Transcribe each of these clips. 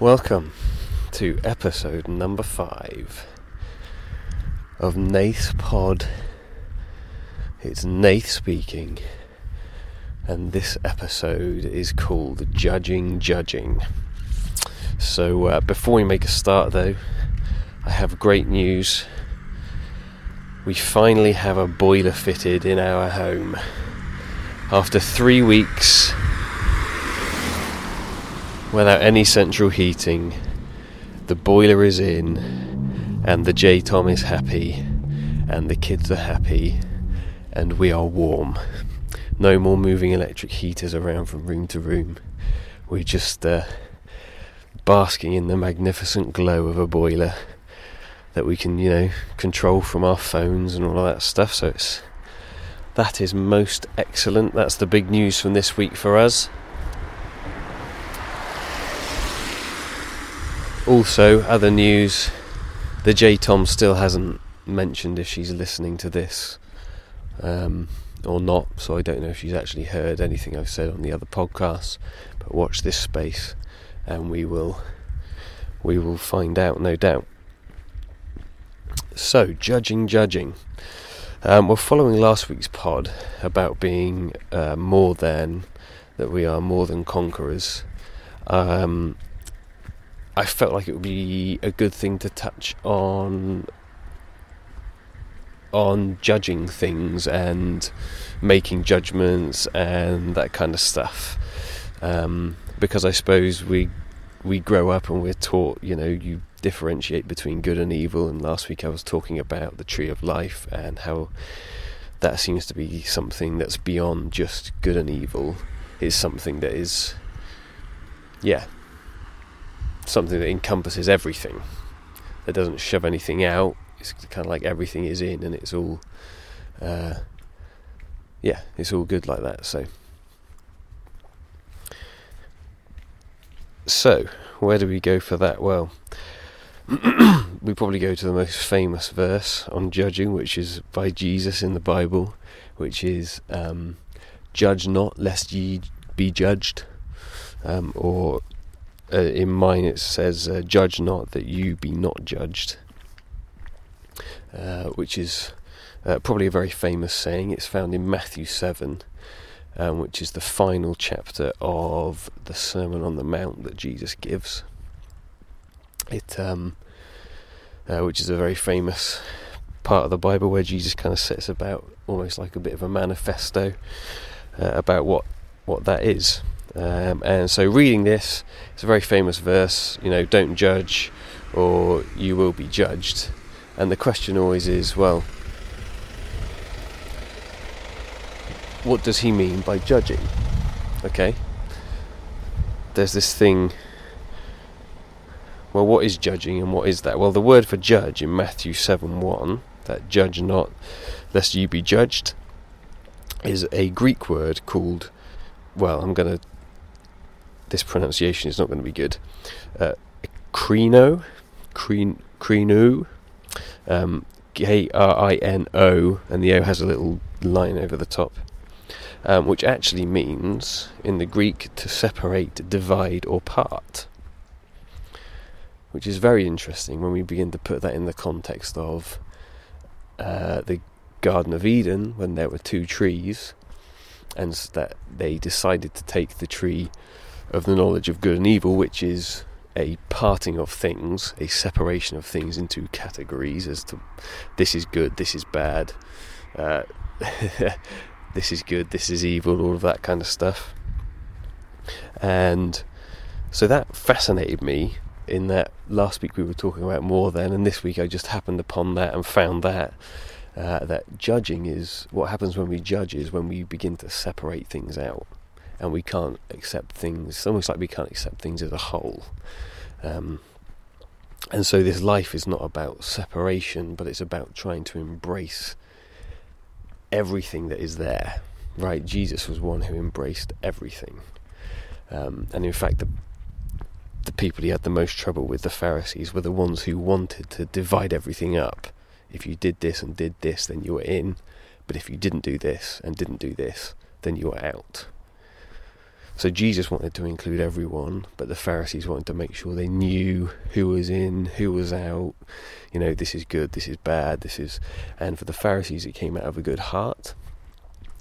Welcome to episode number five of Nath Pod. It's Nath speaking, and this episode is called Judging Judging. So, uh, before we make a start, though, I have great news. We finally have a boiler fitted in our home. After three weeks without any central heating. The boiler is in, and the J Tom is happy, and the kids are happy, and we are warm. No more moving electric heaters around from room to room. We're just uh, basking in the magnificent glow of a boiler that we can, you know, control from our phones and all of that stuff. So it's that is most excellent. That's the big news from this week for us. Also, other news the J Tom still hasn't mentioned if she's listening to this um, or not, so I don't know if she's actually heard anything I've said on the other podcasts. But watch this space, and we will we will find out, no doubt. So, judging, judging. Um, we're following last week's pod about being uh, more than that we are more than conquerors. Um, I felt like it would be a good thing to touch on on judging things and making judgments and that kind of stuff. Um, because I suppose we we grow up and we're taught, you know, you differentiate between good and evil. And last week I was talking about the tree of life and how that seems to be something that's beyond just good and evil. It's something that is, yeah, something that encompasses everything. That doesn't shove anything out. It's kind of like everything is in, and it's all, uh, yeah, it's all good like that. So, so where do we go for that? Well, we probably go to the most famous verse on judging, which is by Jesus in the Bible, which is um, "Judge not, lest ye be judged," um, or uh, in mine it says, uh, "Judge not, that you be not judged," uh, which is uh, probably a very famous saying. It's found in Matthew seven, um, which is the final chapter of the Sermon on the Mount that Jesus gives. It, um, uh, which is a very famous part of the Bible where Jesus kind of sets about almost like a bit of a manifesto uh, about what what that is. Um, and so, reading this, it's a very famous verse, you know, don't judge or you will be judged. And the question always is, well, what does he mean by judging? Okay? There's this thing. Well, what is judging and what is that? Well, the word for judge in Matthew 7 1, that judge not lest you be judged, is a Greek word called, well, I'm going to this pronunciation is not going to be good. Uh, Krino, Krino, um, K R I N O, and the O has a little line over the top, um, which actually means in the Greek to separate, divide, or part. Which is very interesting when we begin to put that in the context of uh, the Garden of Eden when there were two trees, and that they decided to take the tree of the knowledge of good and evil, which is a parting of things, a separation of things into categories as to this is good, this is bad, uh, this is good, this is evil, all of that kind of stuff. And so that fascinated me in that last week we were talking about more than, and this week I just happened upon that and found that. Uh, that judging is what happens when we judge is when we begin to separate things out and we can't accept things. It's almost like we can't accept things as a whole. Um, and so this life is not about separation, but it's about trying to embrace everything that is there. Right? Jesus was one who embraced everything. Um, and in fact, the the people he had the most trouble with, the Pharisees, were the ones who wanted to divide everything up. If you did this and did this, then you were in. But if you didn't do this and didn't do this, then you were out. So Jesus wanted to include everyone, but the Pharisees wanted to make sure they knew who was in, who was out. You know, this is good, this is bad, this is. And for the Pharisees, it came out of a good heart.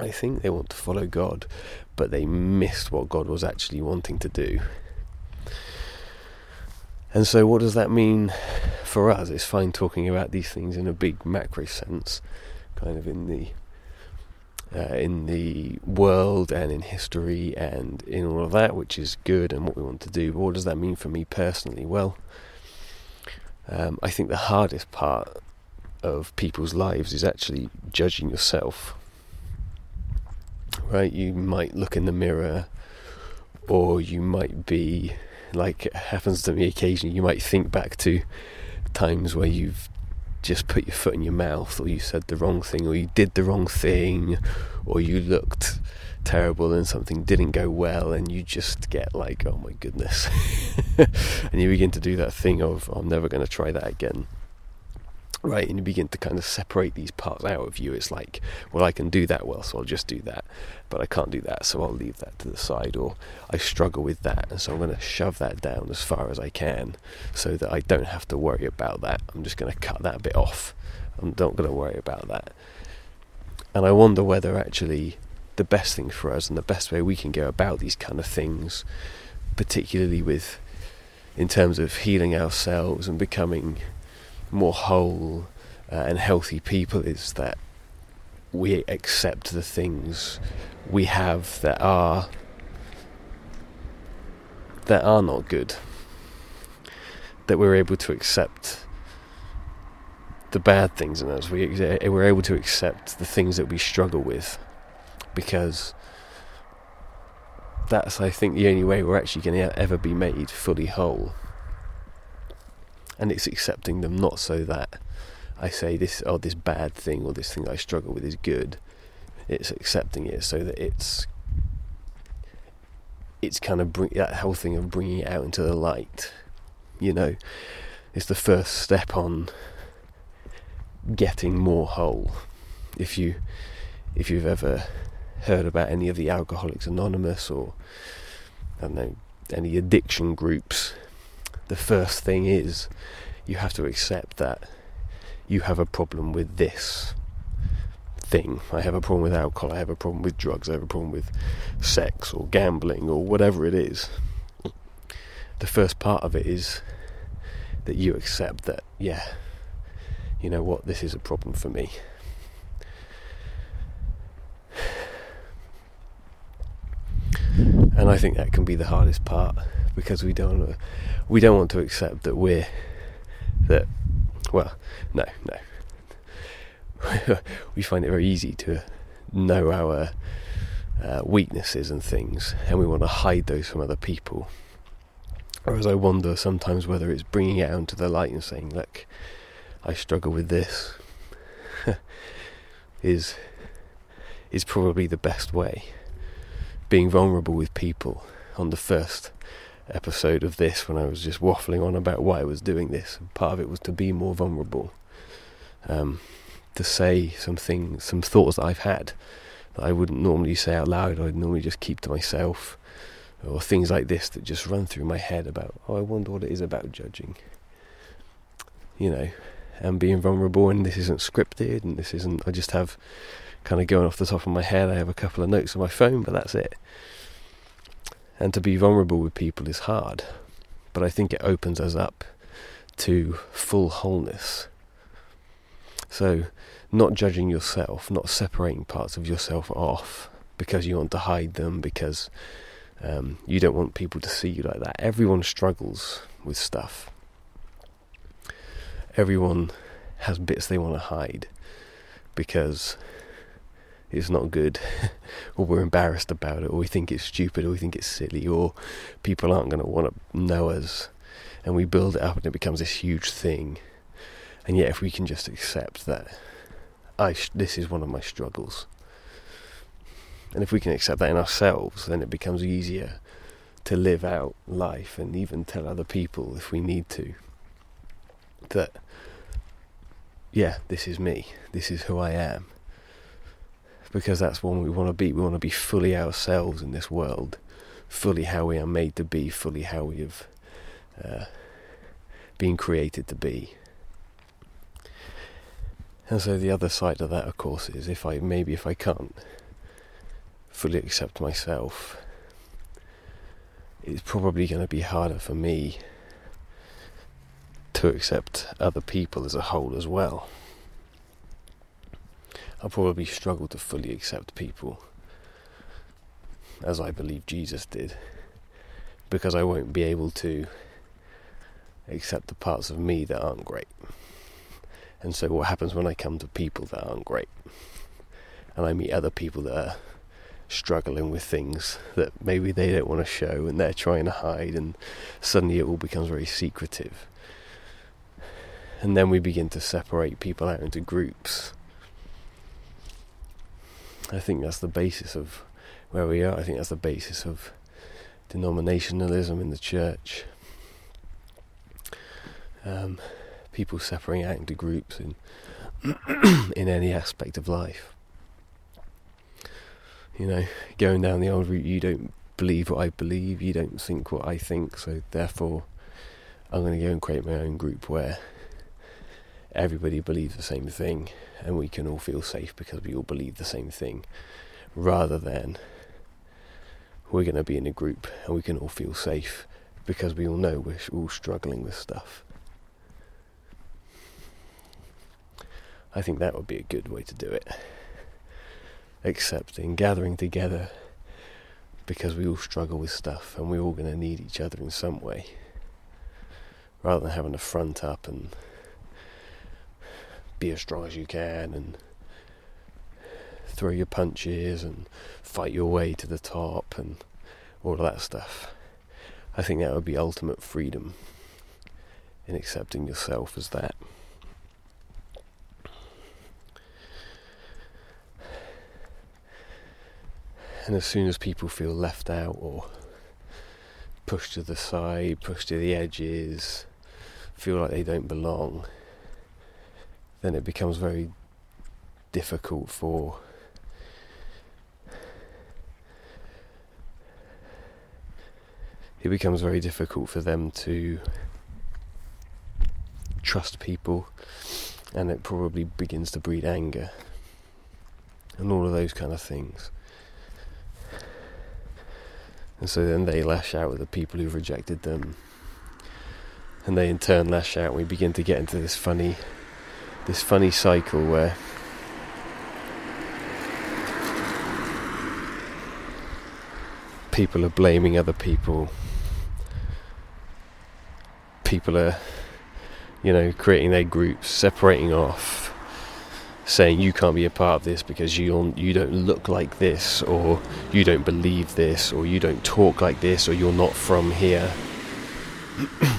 I think they want to follow God, but they missed what God was actually wanting to do. And so, what does that mean for us? It's fine talking about these things in a big macro sense, kind of in the uh, in the world and in history and in all of that, which is good and what we want to do. But what does that mean for me personally? Well, um, I think the hardest part of people's lives is actually judging yourself. Right? You might look in the mirror, or you might be like it happens to me occasionally. You might think back to times where you've just put your foot in your mouth, or you said the wrong thing, or you did the wrong thing, or you looked terrible and something didn't go well, and you just get like, oh my goodness. and you begin to do that thing of, I'm never going to try that again right and you begin to kind of separate these parts out of you. It's like well i can do that well so i'll just do that. But i can't do that so i'll leave that to the side or i struggle with that and so i'm going to shove that down as far as i can so that i don't have to worry about that. I'm just going to cut that bit off. I'm not going to worry about that. And i wonder whether actually the best thing for us and the best way we can go about these kind of things particularly with in terms of healing ourselves and becoming more whole uh, and healthy people is that we accept the things we have that are that are not good. That we're able to accept the bad things in us. We, we're able to accept the things that we struggle with because that's I think the only way we're actually going to ever be made fully whole and it's accepting them not so that I say this or oh, this bad thing or this thing I struggle with is good. It's accepting it so that it's it's kind of bring, that whole thing of bringing it out into the light. You know, it's the first step on getting more whole. If you if you've ever heard about any of the Alcoholics Anonymous or I don't know any addiction groups, the first thing is you have to accept that you have a problem with this thing. I have a problem with alcohol, I have a problem with drugs, I have a problem with sex or gambling or whatever it is. The first part of it is that you accept that, yeah, you know what, this is a problem for me. And I think that can be the hardest part because we don't we don't want to accept that we're that well no no. We find it very easy to know our uh, weaknesses and things and we want to hide those from other people. Whereas I wonder sometimes whether it's bringing it out into the light and saying look I struggle with this is is probably the best way. Being vulnerable with people on the first episode of this when I was just waffling on about why I was doing this. Part of it was to be more vulnerable, um, to say some things, some thoughts that I've had that I wouldn't normally say out loud. I'd normally just keep to myself, or things like this that just run through my head about, oh, I wonder what it is about judging. You know, and being vulnerable, and this isn't scripted, and this isn't. I just have kind of going off the top of my head. I have a couple of notes on my phone, but that's it. And to be vulnerable with people is hard, but I think it opens us up to full wholeness. So, not judging yourself, not separating parts of yourself off because you want to hide them, because um, you don't want people to see you like that. Everyone struggles with stuff. Everyone has bits they want to hide because it's not good, or we're embarrassed about it, or we think it's stupid, or we think it's silly, or people aren't going to want to know us, and we build it up and it becomes this huge thing. And yet, if we can just accept that I sh- this is one of my struggles, and if we can accept that in ourselves, then it becomes easier to live out life and even tell other people if we need to that yeah, this is me, this is who I am because that's what we want to be. We want to be fully ourselves in this world, fully how we are made to be, fully how we have uh, been created to be. And so the other side of that, of course, is if I maybe if I can't fully accept myself, it's probably going to be harder for me to accept other people as a whole as well. I'll probably struggle to fully accept people as I believe Jesus did because I won't be able to accept the parts of me that aren't great. And so, what happens when I come to people that aren't great and I meet other people that are struggling with things that maybe they don't want to show and they're trying to hide, and suddenly it all becomes very secretive. And then we begin to separate people out into groups. I think that's the basis of where we are. I think that's the basis of denominationalism in the church. Um, people separating out into groups in in any aspect of life you know, going down the old route, you don't believe what I believe, you don't think what I think, so therefore I'm going to go and create my own group where everybody believes the same thing and we can all feel safe because we all believe the same thing, rather than we're going to be in a group and we can all feel safe because we all know we're all struggling with stuff. I think that would be a good way to do it accepting, gathering together because we all struggle with stuff and we're all going to need each other in some way. Rather than having to front up and be as strong as you can and throw your punches and fight your way to the top and all of that stuff. I think that would be ultimate freedom in accepting yourself as that. And as soon as people feel left out or pushed to the side, pushed to the edges, feel like they don't belong, then it becomes very difficult for it becomes very difficult for them to trust people and it probably begins to breed anger and all of those kind of things. And so then they lash out at the people who've rejected them. And they in turn lash out and we begin to get into this funny this funny cycle where people are blaming other people. People are, you know, creating their groups, separating off, saying you can't be a part of this because you you don't look like this or you don't believe this or you don't talk like this or you're not from here.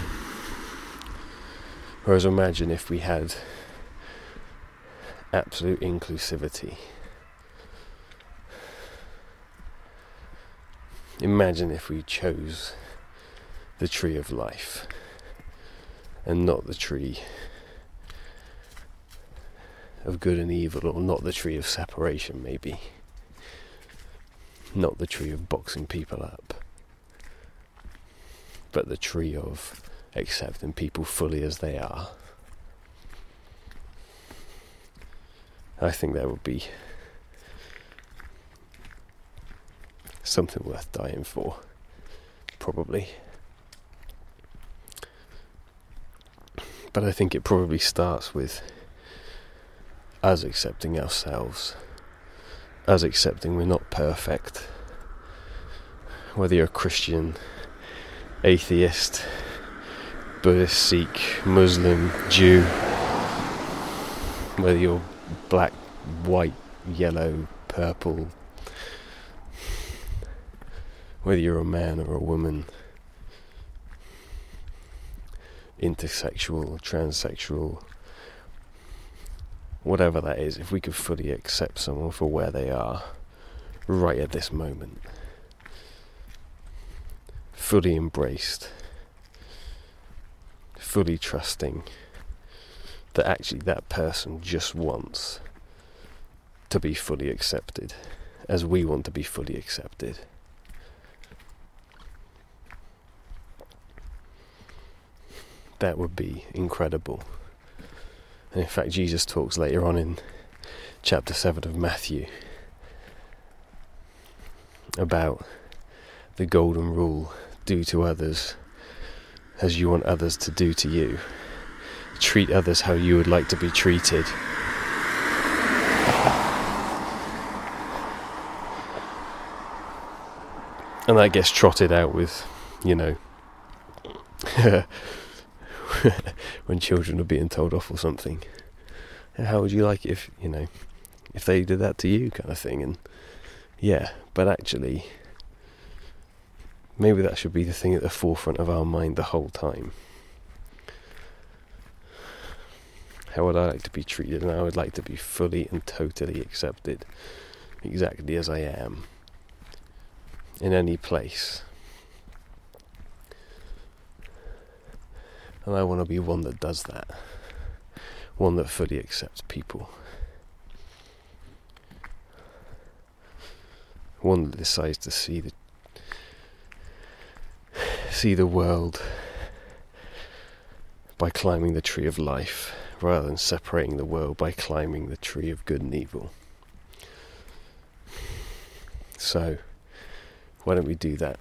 Whereas imagine if we had absolute inclusivity. Imagine if we chose the tree of life and not the tree of good and evil, or not the tree of separation, maybe. Not the tree of boxing people up, but the tree of accepting people fully as they are. I think that would be something worth dying for, probably. But I think it probably starts with us accepting ourselves, as accepting we're not perfect. Whether you're a Christian, atheist, Buddhist, Sikh, Muslim, Jew, whether you're black, white, yellow, purple, whether you're a man or a woman, intersexual, transsexual, whatever that is, if we could fully accept someone for where they are right at this moment, fully embraced, fully trusting that actually that person just wants to be fully accepted as we want to be fully accepted. That would be incredible. And in fact, Jesus talks later on in chapter 7 of Matthew about the golden rule do to others as you want others to do to you. Treat others how you would like to be treated. And that gets trotted out with, you know, when children are being told off or something. How would you like if, you know, if they did that to you, kind of thing? And yeah, but actually, maybe that should be the thing at the forefront of our mind the whole time. How would I like to be treated? And I would like to be fully and totally accepted exactly as I am in any place. And I want to be one that does that, one that fully accepts people. One that decides to see the see the world by climbing the tree of life rather than separating the world by climbing the tree of good and evil. So, why don't we do that?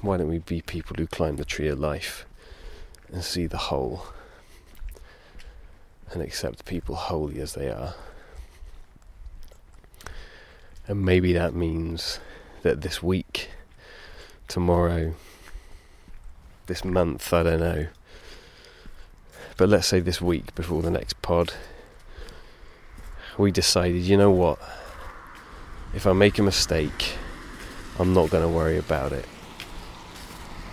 Why don't we be people who climb the tree of life and see the whole and accept people wholly as they are? And maybe that means that this week, tomorrow, this month, I don't know. But let's say this week before the next pod, we decided, you know what? If I make a mistake, I'm not going to worry about it.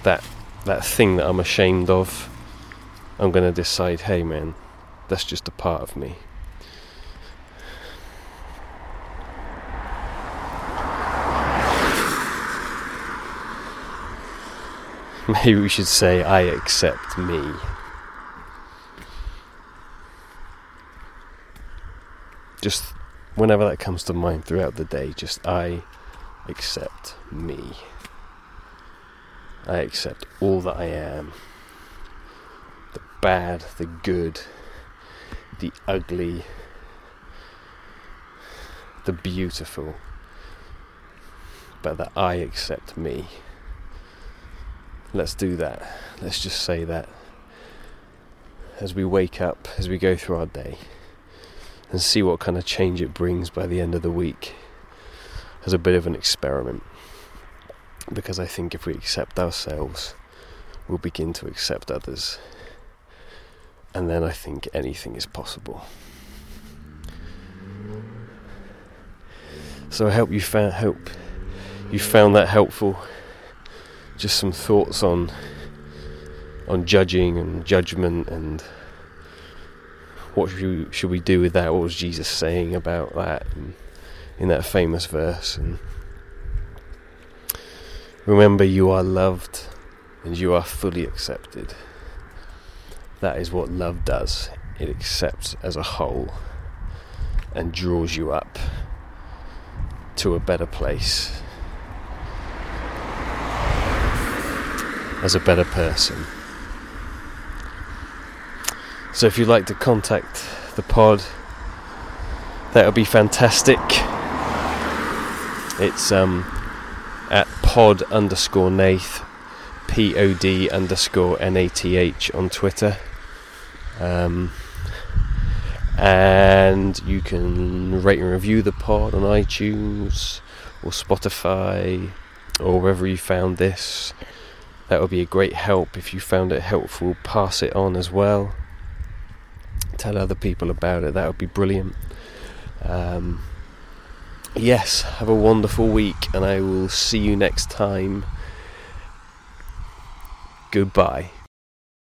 That that thing that I'm ashamed of, I'm going to decide, hey man, that's just a part of me. Maybe we should say, I accept me. Just whenever that comes to mind throughout the day, just I accept me. I accept all that I am the bad, the good, the ugly, the beautiful, but that I accept me. Let's do that. Let's just say that as we wake up, as we go through our day, and see what kind of change it brings by the end of the week as a bit of an experiment. Because I think if we accept ourselves, we'll begin to accept others. And then I think anything is possible. So I hope you found hope you found that helpful just some thoughts on on judging and judgment and what should we, should we do with that? What was Jesus saying about that in, in that famous verse? And remember, you are loved and you are fully accepted. That is what love does. It accepts as a whole and draws you up to a better place as a better person. So if you'd like to contact the pod, that would be fantastic. It's um, at pod underscore nath, P O D underscore N A T H on Twitter. Um, and you can rate and review the pod on iTunes or Spotify or wherever you found this. That would be a great help. If you found it helpful, pass it on as well. Tell other people about it. That would be brilliant. Um, yes, have a wonderful week, and I will see you next time. Goodbye.